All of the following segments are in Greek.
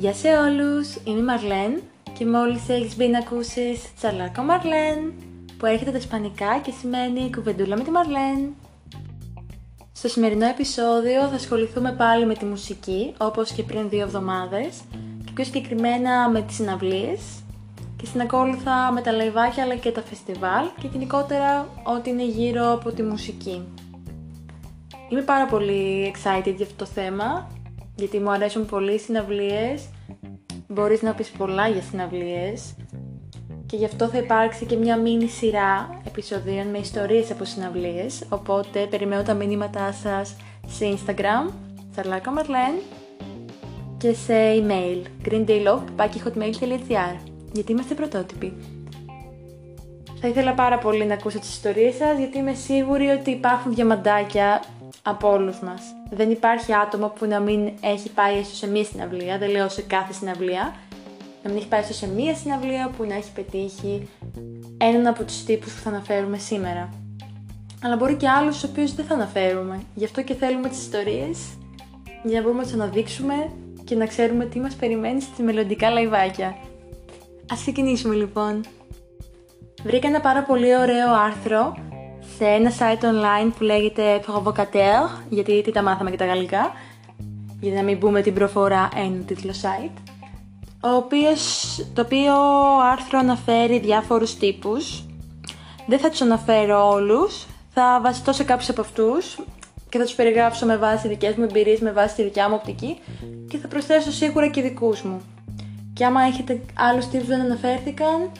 Γεια σε όλους, είμαι η Μαρλέν και μόλις έχεις μπει να ακούσεις Charla con Μαρλέν που έρχεται από τα ισπανικά και σημαίνει κουβεντούλα με τη Μαρλέν. Στο σημερινό επεισόδιο θα ασχοληθούμε πάλι με τη μουσική όπως και πριν δύο εβδομάδες και πιο συγκεκριμένα με τις συναυλίες και στην ακόλουθα με τα λαϊβάκια αλλά και τα φεστιβάλ και γενικότερα ό,τι είναι γύρω από τη μουσική. Είμαι πάρα πολύ excited για αυτό το θέμα γιατί μου αρέσουν πολύ οι συναυλίες, μπορείς να πεις πολλά για συναυλίες. Και γι' αυτό θα υπάρξει και μια μίνι σειρά επεισοδίων με ιστορίες από συναυλίες, οπότε περιμένω τα μήνυματά σας σε Instagram, Σαρλάκα Μαρλέν και σε email greendaylove.hotmail.gr γιατί είμαστε πρωτότυποι. Θα ήθελα πάρα πολύ να ακούσω τις ιστορίες σας γιατί είμαι σίγουρη ότι υπάρχουν διαμαντάκια από όλους μας. Δεν υπάρχει άτομο που να μην έχει πάει έστω σε μία συναυλία, δεν λέω σε κάθε συναυλία, να μην έχει πάει έστω σε μία συναυλία που να έχει πετύχει έναν από τους τύπους που θα αναφέρουμε σήμερα. Αλλά μπορεί και άλλους τους οποίους δεν θα αναφέρουμε. Γι' αυτό και θέλουμε τις ιστορίες για να μπορούμε να τους αναδείξουμε και να ξέρουμε τι μας περιμένει στη μελλοντικά λαϊβάκια. Α ξεκινήσουμε λοιπόν. Βρήκα ένα πάρα πολύ ωραίο άρθρο σε ένα site online που λέγεται Provocateur, γιατί τι τα μάθαμε και τα γαλλικά, για να μην πούμε την προφορά ένα τίτλο site, ο οποίος, το οποίο άρθρο αναφέρει διάφορους τύπους. Δεν θα τους αναφέρω όλους, θα βασιστώ σε κάποιους από αυτούς και θα τους περιγράψω με βάση δικές μου εμπειρίες, με βάση τη δικιά μου οπτική και θα προσθέσω σίγουρα και δικούς μου. Και άμα έχετε άλλους τύπους που δεν αναφέρθηκαν,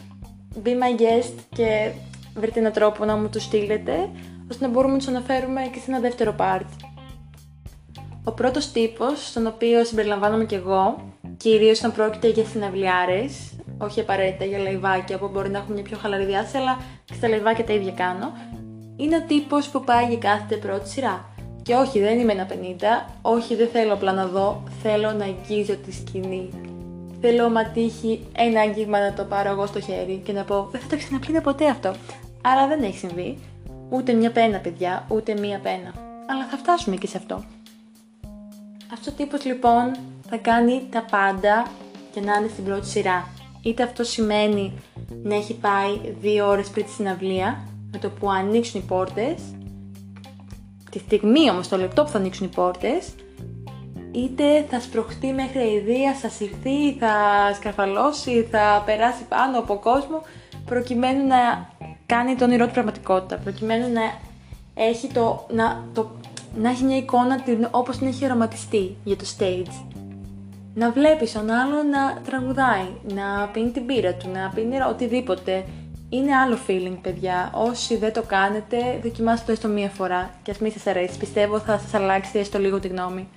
be my guest και βρείτε έναν τρόπο να μου το στείλετε, ώστε να μπορούμε να τους αναφέρουμε και σε ένα δεύτερο part. Ο πρώτος τύπος, στον οποίο συμπεριλαμβάνομαι και εγώ, κυρίως όταν πρόκειται για συναυλιάρες, όχι απαραίτητα για λαϊβάκια που μπορεί να έχουν μια πιο χαλαρή διάθεση, αλλά και στα λαϊβάκια τα ίδια κάνω, είναι ο τύπος που πάει και κάθεται πρώτη σειρά. Και όχι, δεν είμαι ένα 50, όχι, δεν θέλω απλά να δω, θέλω να αγγίζω τη σκηνή. Θέλω μα τύχει ένα άγγιγμα να το πάρω εγώ στο χέρι και να πω δεν θα το ξαναπλύνω ποτέ αυτό. Άρα δεν έχει συμβεί. Ούτε μια πένα, παιδιά, ούτε μία πένα. Αλλά θα φτάσουμε και σε αυτό. Αυτός ο τύπος λοιπόν θα κάνει τα πάντα για να είναι στην πρώτη σειρά. Είτε αυτό σημαίνει να έχει πάει δύο ώρες πριν τη συναυλία, με το που ανοίξουν οι πόρτες, τη στιγμή όμως το λεπτό που θα ανοίξουν οι πόρτες, είτε θα σπροχτεί μέχρι αηδία, θα συρθεί, θα σκαρφαλώσει, θα περάσει πάνω από κόσμο, προκειμένου να κάνει το όνειρό του πραγματικότητα, προκειμένου να έχει, το, να, το, να έχει μια εικόνα όπως την έχει οραματιστεί για το stage. Να βλέπεις τον άλλο να τραγουδάει, να πίνει την πύρα του, να πίνει οτιδήποτε. Είναι άλλο feeling, παιδιά. Όσοι δεν το κάνετε, δοκιμάστε το έστω μία φορά. Και ας μην σας αρέσει. Πιστεύω θα σας αλλάξει έστω λίγο τη γνώμη.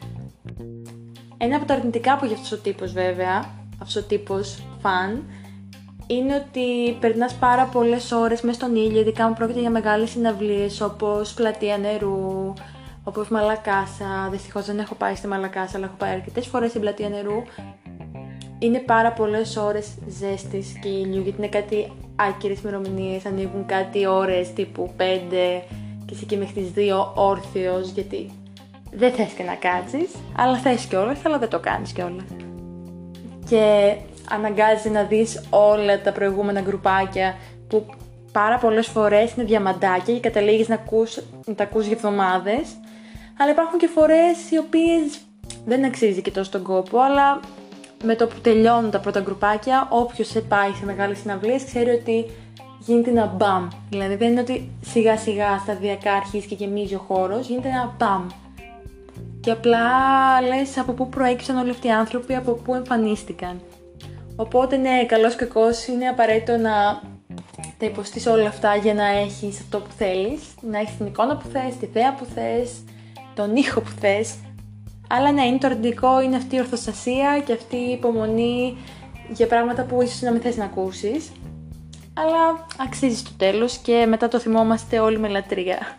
Ένα από τα αρνητικά που έχει αυτός ο τύπος, βέβαια, αυτός ο τύπος φαν, είναι ότι περνάς πάρα πολλές ώρες μέσα στον ήλιο, ειδικά αν πρόκειται για μεγάλες συναυλίες όπως πλατεία νερού, όπως Μαλακάσα. Δυστυχώς δεν έχω πάει στη Μαλακάσα, αλλά έχω πάει αρκετές φορές στην πλατεία νερού. Είναι πάρα πολλές ώρες ζέστης και ήλιου, γιατί είναι κάτι άκυρες ημερομηνίες. Ανοίγουν κάτι ώρες τύπου 5 και είσαι εκεί μέχρι τις 2 όρθιος, γιατί δεν θες και να κάτσεις, αλλά θες κιόλα, αλλά δεν το κάνεις κιόλα. Και αναγκάζει να δεις όλα τα προηγούμενα γκρουπάκια που πάρα πολλές φορές είναι διαμαντάκια και καταλήγεις να, ακούς, να τα ακούς για εβδομάδες. Αλλά υπάρχουν και φορές οι οποίες δεν αξίζει και τόσο τον κόπο αλλά με το που τελειώνουν τα πρώτα γκρουπάκια όποιος σε πάει σε μεγάλες συναυλίες ξέρει ότι γίνεται ένα μπαμ. Δηλαδή δεν είναι ότι σιγά σιγά σταδιακά αρχίζει και γεμίζει ο χώρος γίνεται ένα μπαμ και απλά λες από πού προέκυψαν όλοι αυτοί οι άνθρωποι, από πού εμφανίστηκαν. Οπότε ναι, καλός κακός είναι απαραίτητο να τα υποστείς όλα αυτά για να έχεις αυτό που θέλεις, να έχεις την εικόνα που θες, τη θέα που θες, τον ήχο που θες. Αλλά ναι, είναι το αρνητικό, είναι αυτή η ορθοστασία και αυτή η υπομονή για πράγματα που ίσως να μην θες να ακούσεις. Αλλά αξίζει στο τέλος και μετά το θυμόμαστε όλοι με λατρεία.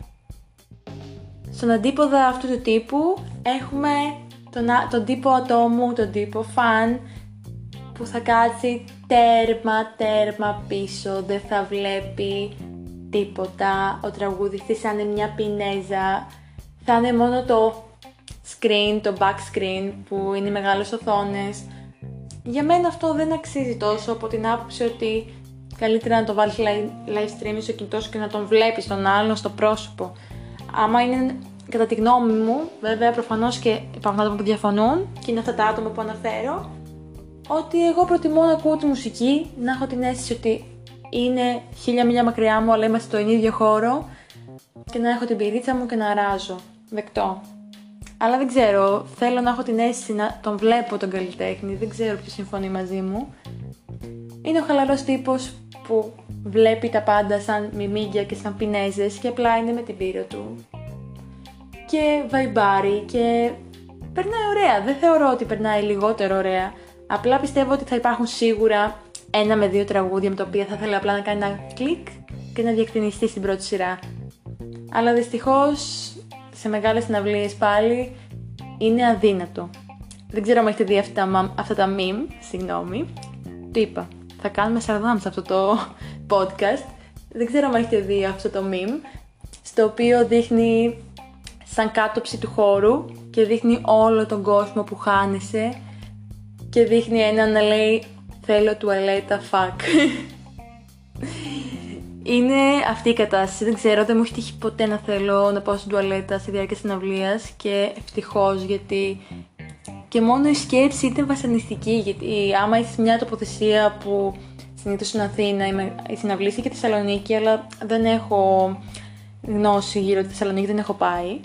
Στον αντίποδα αυτού του τύπου έχουμε τον, τον τύπο ατόμου, τον τύπο φαν, που θα κάτσει τέρμα τέρμα πίσω, δεν θα βλέπει τίποτα. Ο τραγουδιστής θα είναι μια πινέζα, θα είναι μόνο το screen, το back screen που είναι οι μεγάλες οθόνες για μένα αυτό δεν αξίζει τόσο από την άποψη ότι καλύτερα να το βάλεις live stream στο κινητό σου και να τον βλέπεις τον άλλον στο πρόσωπο. Άμα είναι κατά τη γνώμη μου, βέβαια προφανώς και υπάρχουν άτομα που διαφωνούν και είναι αυτά τα άτομα που αναφέρω, ότι εγώ προτιμώ να ακούω τη μουσική, να έχω την αίσθηση ότι είναι χίλια μίλια μακριά μου, αλλά είμαστε στο ίδιο χώρο και να έχω την πυρίτσα μου και να αράζω. Δεκτό. Αλλά δεν ξέρω, θέλω να έχω την αίσθηση να τον βλέπω τον καλλιτέχνη, δεν ξέρω ποιος συμφωνεί μαζί μου. Είναι ο χαλαρός τύπος που βλέπει τα πάντα σαν μιμίγκια και σαν πινέζες και απλά είναι με την πύρα του. Και βαϊμπάρει και περνάει ωραία. Δεν θεωρώ ότι περνάει λιγότερο ωραία. Απλά πιστεύω ότι θα υπάρχουν σίγουρα ένα με δύο τραγούδια με τα οποία θα ήθελα απλά να κάνει ένα κλικ και να διακτηνιστεί στην πρώτη σειρά. Αλλά δυστυχώς σε μεγάλες συναυλίες πάλι είναι αδύνατο. Δεν ξέρω αν έχετε δει αυτά, αυτά τα meme, συγγνώμη. Το είπα. Θα κάνουμε σαρδάμ σε αυτό το podcast. Δεν ξέρω αν έχετε δει αυτό το meme, στο οποίο δείχνει σαν κάτωψη του χώρου και δείχνει όλο τον κόσμο που χάνεσαι και δείχνει έναν να λέει θέλω τουαλέτα fuck. Είναι αυτή η κατάσταση. Δεν ξέρω, δεν μου έχει τύχει ποτέ να θέλω να πάω στην τουαλέτα στη διάρκεια συναυλίας και ευτυχώς γιατί και μόνο η σκέψη ήταν βασανιστική. Γιατί άμα είσαι μια τοποθεσία που συνήθως στην Αθήνα η συναυλή και τη Θεσσαλονίκη, αλλά δεν έχω γνώση γύρω τη Θεσσαλονίκη, δεν έχω πάει.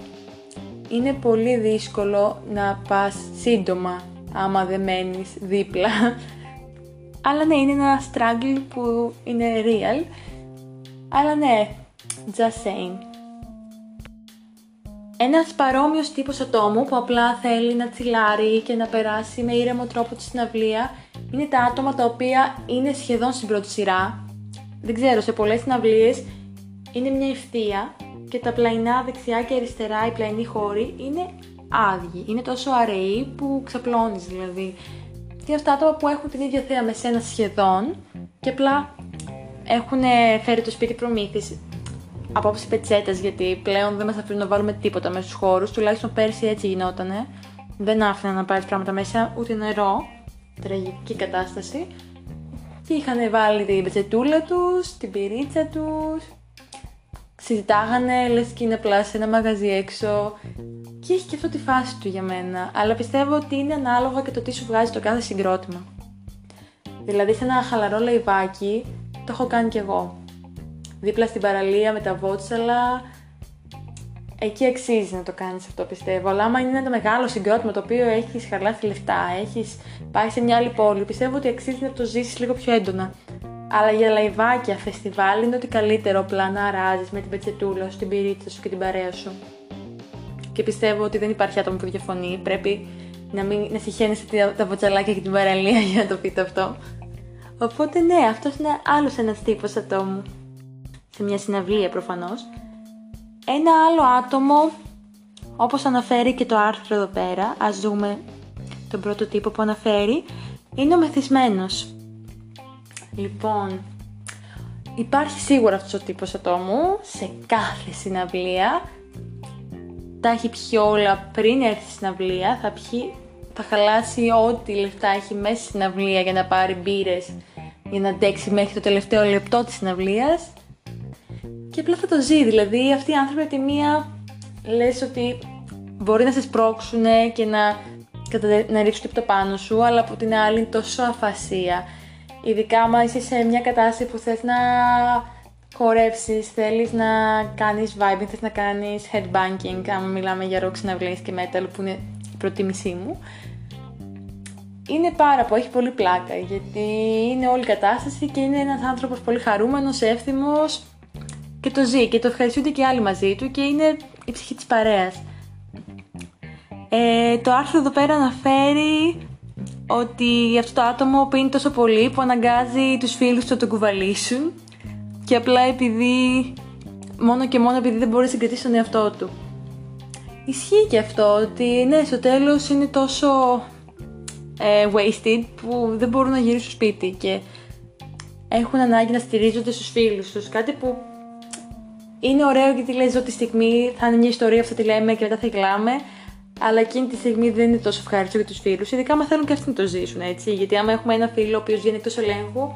Είναι πολύ δύσκολο να πας σύντομα άμα δεν μένεις δίπλα. Αλλά ναι, είναι ένα struggle που είναι real αλλά ναι, just saying. Ένας παρόμοιος τύπος ατόμου που απλά θέλει να τσιλάρει και να περάσει με ήρεμο τρόπο τη συναυλία είναι τα άτομα τα οποία είναι σχεδόν στην πρώτη σειρά. Δεν ξέρω, σε πολλές συναυλίες είναι μια ευθεία και τα πλαϊνά δεξιά και αριστερά, οι πλαϊνοί χώροι είναι άδειοι. Είναι τόσο αραιοί που ξαπλώνεις δηλαδή. Και αυτά τα άτομα που έχουν την ίδια θέα με σένα σχεδόν και απλά έχουν φέρει το σπίτι προμήθηση από άποψη πετσέτα, γιατί πλέον δεν μας αφήνουν να βάλουμε τίποτα μέσα στους χώρους. Τουλάχιστον πέρσι έτσι γινότανε. Δεν άφηναν να πάρεις πράγματα μέσα, ούτε νερό. Τραγική κατάσταση. Και είχαν βάλει την πετσετούλα τους, την μπυρίτσα τους. Συζητάγανε, λες και είναι απλά σε ένα μαγαζί έξω. Και έχει και αυτό τη φάση του για μένα. Αλλά πιστεύω ότι είναι ανάλογα και το τι σου βγάζει το κάθε συγκρότημα. Δηλαδή σε ένα χαλαρό λαϊβάκι το έχω κάνει κι εγώ. Δίπλα στην παραλία με τα βότσαλα. Εκεί αξίζει να το κάνεις αυτό πιστεύω. Αλλά άμα είναι ένα μεγάλο συγκρότημα το οποίο έχεις χαλάσει λεφτά, έχεις πάει σε μια άλλη πόλη, πιστεύω ότι αξίζει να το ζήσεις λίγο πιο έντονα. Αλλά για λαϊβάκια, φεστιβάλ είναι ότι καλύτερο απλά να αράζεις με την πετσετούλα σου, την μπυρίτσα σου και την παρέα σου. Και πιστεύω ότι δεν υπάρχει άτομο που διαφωνεί. Πρέπει να μην να συχαίνεσαι τα βοτσαλάκια και την παραλία για να το πείτε αυτό. Οπότε ναι, αυτός είναι άλλος ένας τύπος ατόμου. Σε μια συναυλία προφανώς. Ένα άλλο άτομο, όπως αναφέρει και το άρθρο εδώ πέρα, ας δούμε τον πρώτο τύπο που αναφέρει, είναι ο μεθυσμένος. Λοιπόν, υπάρχει σίγουρα αυτός ο τύπος ατόμου σε κάθε συναυλία. Τα έχει πιει όλα πριν έρθει στη συναυλία, θα πιει θα χαλάσει ό,τι λεφτά έχει μέσα στην συναυλία για να πάρει μπύρες για να αντέξει μέχρι το τελευταίο λεπτό της συναυλίας και απλά θα το ζει, δηλαδή αυτοί οι άνθρωποι από τη μία λες ότι μπορεί να σε σπρώξουν και να, να ρίξουν τίποτα πάνω σου, αλλά από την άλλη είναι τόσο αφασία. Ειδικά άμα είσαι σε μια κατάσταση που θες να χορεύσεις, θέλεις να κάνεις vibing, θες να κάνεις headbanging, άμα μιλάμε για rock συναυλίες και metal που είναι η προτίμησή μου είναι πάρα πολύ, έχει πολύ πλάκα γιατί είναι όλη η κατάσταση και είναι ένας άνθρωπος πολύ χαρούμενος, εύθυμος και το ζει και το ευχαριστούνται και άλλοι μαζί του και είναι η ψυχή της παρέας. Ε, το άρθρο εδώ πέρα αναφέρει ότι αυτό το άτομο πίνει τόσο πολύ που αναγκάζει τους φίλους του να τον κουβαλήσουν και απλά επειδή, μόνο και μόνο επειδή δεν μπορεί να συγκρατήσει τον εαυτό του. Ισχύει και αυτό ότι ναι, στο τέλος είναι τόσο ε, wasted που δεν μπορούν να γυρίσουν στο σπίτι και έχουν ανάγκη να στηρίζονται στους φίλους τους. Κάτι που είναι ωραίο γιατί λες ότι τη στιγμή θα είναι μια ιστορία, αυτό τη λέμε και μετά θα γλάμε. Αλλά εκείνη τη στιγμή δεν είναι τόσο ευχάριστο για τους φίλους, ειδικά άμα θέλουν και αυτοί να το ζήσουν έτσι. Γιατί άμα έχουμε ένα φίλο ο οποίος βγαίνει εκτός ελέγχου,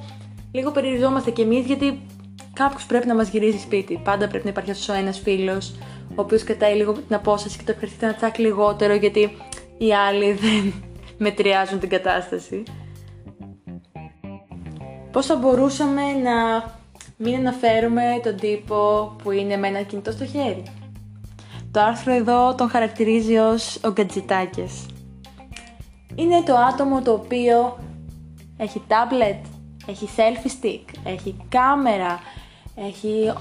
λίγο περιοριζόμαστε κι εμείς γιατί κάποιος πρέπει να μας γυρίζει σπίτι. Πάντα πρέπει να υπάρχει αυτός ο ένας φίλος, ο οποίος κρατάει λίγο την απόσταση και το ευχαριστεί να τσάκ λιγότερο, γιατί οι άλλοι δεν μετριάζουν την κατάσταση. Πώς θα μπορούσαμε να μην αναφέρουμε τον τύπο που είναι με ένα κινητό στο χέρι; Το άρθρο εδώ τον χαρακτηρίζει ως ο Γκατζιτάκες. Είναι το άτομο το οποίο έχει τάμπλετ, έχει selfie stick, έχει κάμερα, έχει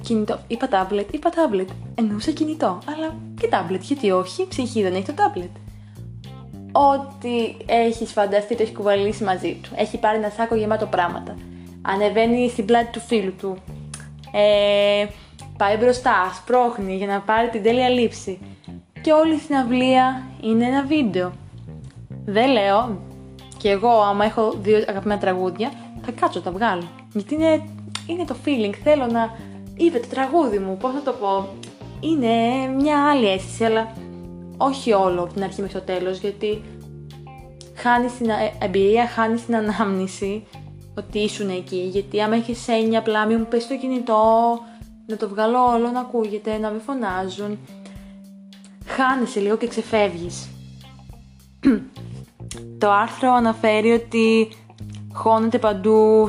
κινητό. Είπα τάμπλετ, είπα τάμπλετ. Εννοούσα κινητό, αλλά και τάμπλετ, γιατί όχι, ψυχή δεν έχει το τάμπλετ. Ό,τι έχεις φανταστεί το έχεις κουβαλήσει μαζί του. Έχει πάρει ένα σάκο γεμάτο πράγματα. Ανεβαίνει στην πλάτη του φίλου του. Ε, πάει μπροστά, σπρώχνει για να πάρει την τέλεια λήψη. Και όλη η συναυλία είναι ένα βίντεο. Δεν λέω, και εγώ άμα έχω δύο αγαπημένα τραγούδια, θα κάτσω, τα βγάλω. Γιατί είναι, είναι το feeling, θέλω να... Είπε το τραγούδι μου, πώς να το πω. Είναι μια άλλη αίσθηση, αλλά όχι όλο από την αρχή μέχρι το τέλος, γιατί χάνεις την ε, εμπειρία, χάνεις την ανάμνηση ότι ήσουν εκεί. Γιατί άμα έχεις έννοια απλά μην μου πέσει το κινητό, να το βγάλω όλο, να ακούγεται, να με φωνάζουν. Χάνεσαι λίγο και ξεφεύγεις. το άρθρο αναφέρει ότι χώνεται παντού,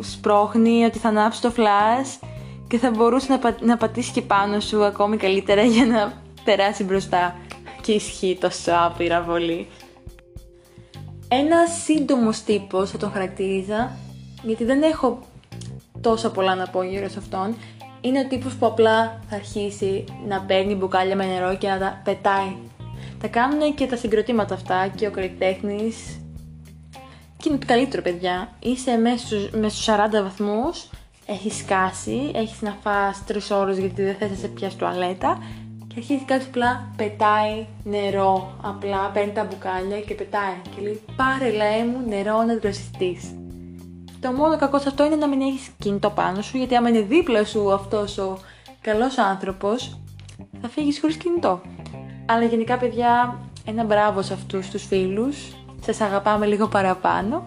σπρώχνει, ότι θα ανάψει το flash και θα μπορούσε να, πα... να πατήσει και πάνω σου ακόμη καλύτερα για να περάσει μπροστά. Και ισχύει τόσο άπειρα πολύ. Ένα σύντομος τύπος θα τον χαρακτήριζα, γιατί δεν έχω τόσα πολλά να πω γύρω σε αυτόν. Είναι ο τύπος που απλά θα αρχίσει να παίρνει μπουκάλια με νερό και να τα πετάει. Τα κάνουν και τα συγκροτήματα αυτά και ο καλλιτέχνης. Και είναι το καλύτερο, παιδιά. Είσαι μέσα στους, 40 βαθμούς, έχεις σκάσει, έχεις να φας 3 ώρες γιατί δεν θες να σε πιάσει τουαλέτα και αρχίζει κάτι απλά πετάει νερό. Απλά παίρνει τα μπουκάλια και πετάει. Και λέει πάρε λαέ μου νερό να δροσιστείς. Το μόνο κακό σε αυτό είναι να μην έχεις κινητό πάνω σου, γιατί άμα είναι δίπλα σου αυτός ο καλός άνθρωπος, θα φύγεις χωρίς κινητό. Αλλά γενικά, παιδιά, ένα μπράβο σε αυτούς τους φίλους. Σας αγαπάμε λίγο παραπάνω.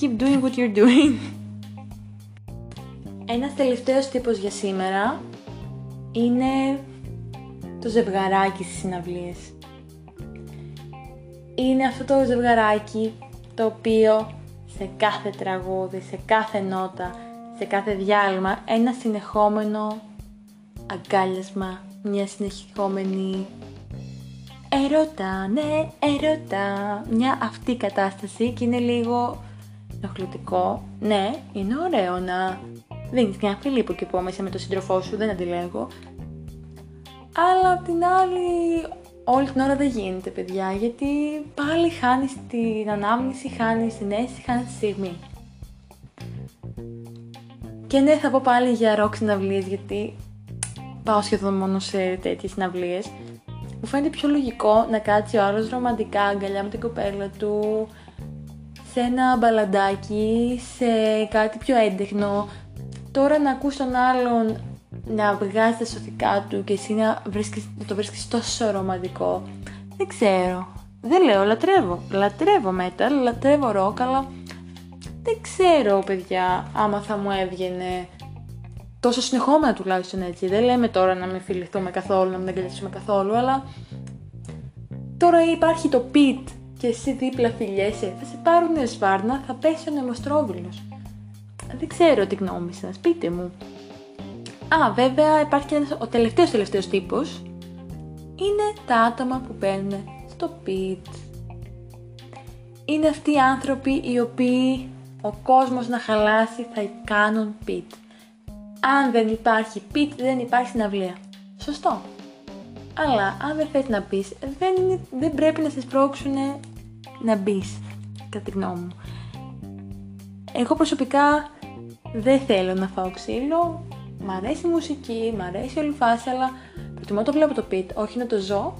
Keep doing what you're doing. Ένας τελευταίος τύπος για σήμερα είναι το ζευγαράκι στις συναυλίες. Είναι αυτό το ζευγαράκι το οποίο σε κάθε τραγούδι, σε κάθε νότα, σε κάθε διάλειμμα ένα συνεχόμενο αγκάλιασμα, μια συνεχόμενη ερώτα, ναι, ερώτα, μια αυτή κατάσταση και είναι λίγο ενοχλητικό. Ναι, είναι ωραίο να δίνεις μια φιλή που και που με τον σύντροφό σου, δεν αντιλέγω, αλλά απ' την άλλη όλη την ώρα δεν γίνεται παιδιά γιατί πάλι χάνεις την ανάμνηση, χάνεις την αίσθηση, χάνεις τη στιγμή. Και ναι θα πω πάλι για ροκ συναυλίες γιατί πάω σχεδόν μόνο σε τέτοιες συναυλίες. Μου φαίνεται πιο λογικό να κάτσει ο άλλος ρομαντικά αγκαλιά με την κοπέλα του σε ένα μπαλαντάκι, σε κάτι πιο έντεχνο. Τώρα να ακούς τον άλλον να βγάζεις τα σωθικά του και εσύ να, βρίσκεις, να το βρίσκεις τόσο ρομαντικό. Δεν ξέρω. Δεν λέω, λατρεύω. Λατρεύω metal, λατρεύω rock, αλλά δεν ξέρω, παιδιά, άμα θα μου έβγαινε τόσο συνεχόμενα τουλάχιστον έτσι. Δεν λέμε τώρα να μην φιληθούμε καθόλου, να μην αγκαλιάσουμε καθόλου, αλλά τώρα υπάρχει το pit και εσύ δίπλα φιλιέσαι, θα σε πάρουν σβάρνα, θα πέσει ο νεμοστρόβιλος. Δεν ξέρω τι γνώμη σας, πείτε μου. Α, βέβαια υπάρχει και ένας, ο τελευταίος τελευταίος τύπος. Είναι τα άτομα που παίρνουν στο πιτ. Είναι αυτοί οι άνθρωποι οι οποίοι ο κόσμος να χαλάσει θα κάνουν πιτ. Αν δεν υπάρχει πιτ δεν υπάρχει συναυλία. Σωστό. Αλλά αν δεν θες να μπει, δεν, δεν πρέπει να σε σπρώξουν να μπεις, κατά τη γνώμη μου. Εγώ προσωπικά δεν θέλω να φάω ξύλο, Μ' αρέσει η μουσική, μ' αρέσει όλη η φάση, αλλά προτιμώ να το βλέπω το πιτ, όχι να το ζω.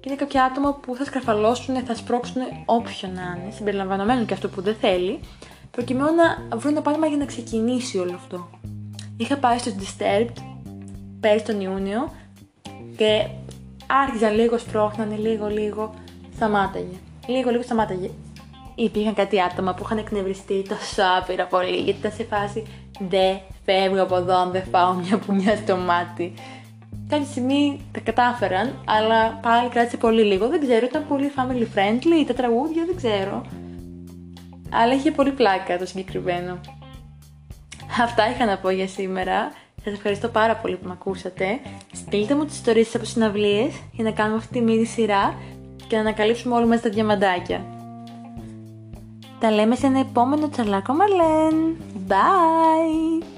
Και είναι κάποια άτομα που θα σκαρφαλώσουν, θα σπρώξουν όποιον να είναι, συμπεριλαμβανομένου και αυτό που δεν θέλει, προκειμένου να βρουν ένα πράγμα για να ξεκινήσει όλο αυτό. Είχα πάει στο Disturbed πέρυσι τον Ιούνιο και άρχιζαν λίγο σπρώχνανε, λίγο λίγο, σταμάταγε. Λίγο λίγο σταμάταγε. Υπήρχαν κάτι άτομα που είχαν εκνευριστεί τόσο άπειρα πολύ, γιατί ήταν σε φάση δεν φεύγω από εδώ αν δεν φάω μια πουνιά στο μάτι. Κάποια στιγμή τα κατάφεραν, αλλά πάλι κράτησε πολύ λίγο. Δεν ξέρω, ήταν πολύ family friendly τα τραγούδια, δεν ξέρω. Αλλά είχε πολύ πλάκα το συγκεκριμένο. Αυτά είχα να πω για σήμερα. Σας ευχαριστώ πάρα πολύ που με ακούσατε. Στείλτε μου τις ιστορίες από συναυλίες για να κάνουμε αυτή τη μήνυ σειρά και να ανακαλύψουμε όλοι μας τα διαμαντάκια. Τα λέμε σε ένα επόμενο τσαλάκο Μαρλέν. Bye!